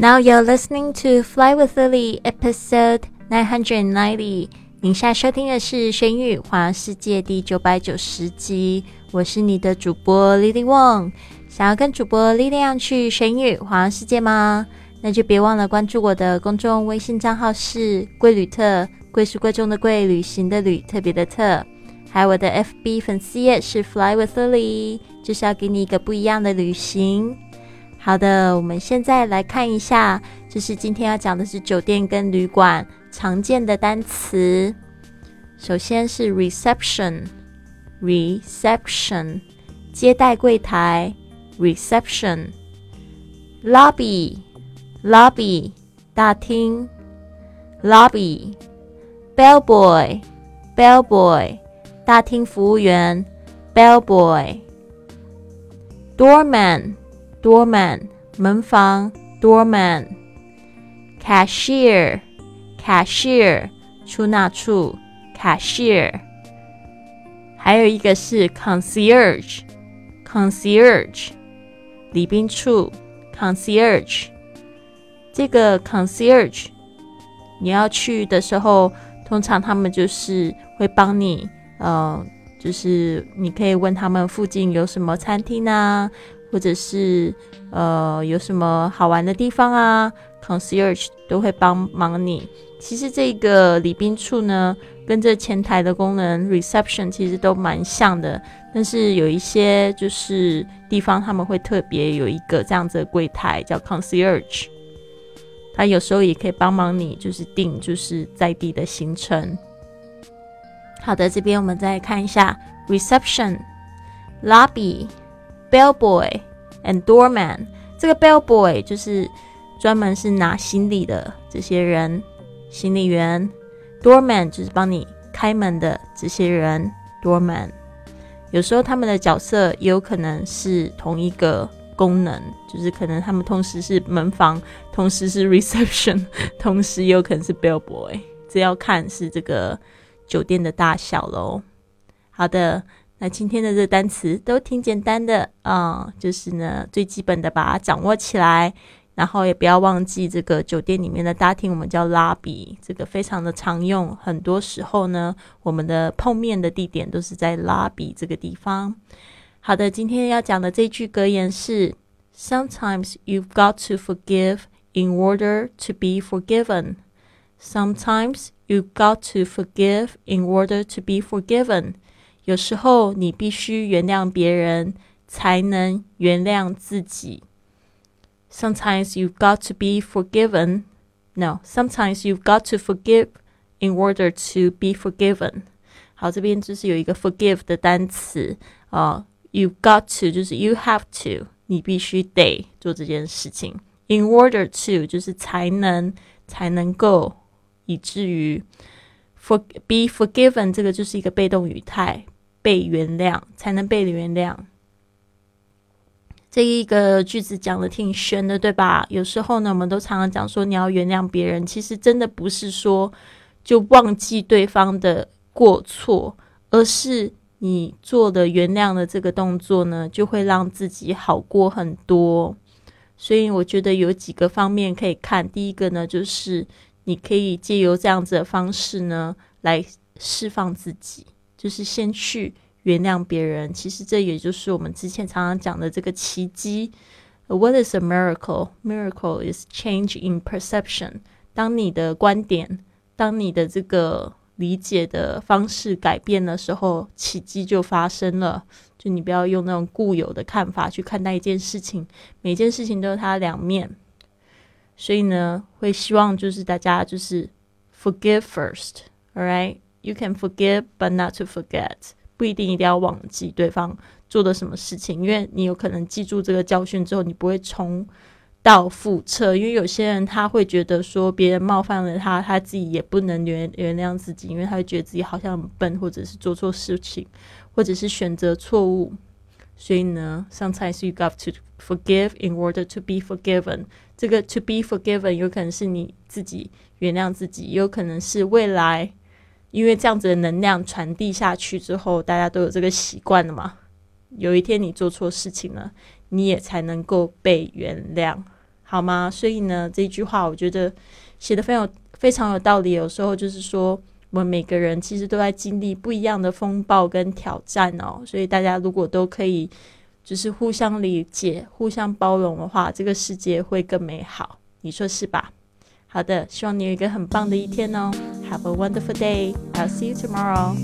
Now you're listening to Fly with Lily, episode nine hundred ninety. 您现在收听的是《玄宇环世界》第九百九十集。我是你的主播 Lily Wong。想要跟主播 Lily 一样去玄宇环世界吗？那就别忘了关注我的公众微信账号是“贵旅特”，贵是贵重的贵，旅行的旅，特别的特。还有我的 FB 粉丝页是 Fly with Lily，就是要给你一个不一样的旅行。好的，我们现在来看一下，就是今天要讲的是酒店跟旅馆常见的单词。首先是 reception，reception 接待柜台，reception，lobby，lobby 大厅，lobby，bellboy，bellboy 大厅服务员，bellboy，doorman。doorman Doorman 门房，doorman，cashier，cashier 出纳处，cashier，还有一个是 concierge，concierge 礼宾处，concierge 这个 concierge 你要去的时候，通常他们就是会帮你，呃，就是你可以问他们附近有什么餐厅啊。或者是呃有什么好玩的地方啊，concierge 都会帮忙你。其实这个礼宾处呢，跟这前台的功能 reception 其实都蛮像的，但是有一些就是地方他们会特别有一个这样子的柜台叫 concierge，他有时候也可以帮忙你就是订就是在地的行程。好的，这边我们再看一下 reception lobby。Bellboy and doorman，这个 bellboy 就是专门是拿行李的这些人，行李员。Doorman 就是帮你开门的这些人，doorman。有时候他们的角色也有可能是同一个功能，就是可能他们同时是门房，同时是 reception，同时也有可能是 bellboy。这要看是这个酒店的大小喽。好的。那今天的这单词都挺简单的啊，就是呢最基本的把它掌握起来，然后也不要忘记这个酒店里面的大厅，我们叫 lobby，这个非常的常用。很多时候呢，我们的碰面的地点都是在 lobby 这个地方。好的，今天要讲的这句格言是：Sometimes you've got to forgive in order to be forgiven. Sometimes you've got to forgive in order to be forgiven. 有时候你必须原谅别人，才能原谅自己。Sometimes you've got to be forgiven. No, sometimes you've got to forgive in order to be forgiven. 好，这边就是有一个 forgive 的单词啊。You've got to 就是 you have to，你必须得做这件事情。In order to 就是才能才能够，以至于 for be forgiven 这个就是一个被动语态。被原谅才能被原谅，这一个句子讲的挺玄的，对吧？有时候呢，我们都常常讲说你要原谅别人，其实真的不是说就忘记对方的过错，而是你做的原谅的这个动作呢，就会让自己好过很多。所以我觉得有几个方面可以看。第一个呢，就是你可以借由这样子的方式呢，来释放自己。就是先去原谅别人，其实这也就是我们之前常常讲的这个奇迹。What is a miracle? Miracle is change in perception。当你的观点，当你的这个理解的方式改变的时候，奇迹就发生了。就你不要用那种固有的看法去看待一件事情，每件事情都有它的两面。所以呢，会希望就是大家就是 forgive first，all right。You can forgive, but not to forget。不一定一定要忘记对方做的什么事情，因为你有可能记住这个教训之后，你不会重蹈覆辙。因为有些人他会觉得说别人冒犯了他，他自己也不能原原谅自己，因为他会觉得自己好像很笨，或者是做错事情，或者是选择错误。所以呢，sometimes you got to forgive in order to be forgiven。这个 to be forgiven 有可能是你自己原谅自己，有可能是未来。因为这样子的能量传递下去之后，大家都有这个习惯了嘛。有一天你做错事情了，你也才能够被原谅。好吗？所以呢，这句话我觉得写的非常非常有道理。有时候就是说，我们每个人其实都在经历不一样的风暴跟挑战哦。所以大家如果都可以就是互相理解、互相包容的话，这个世界会更美好。你说是吧？好的，希望你有一个很棒的一天哦。Have a wonderful day. I'll see you tomorrow.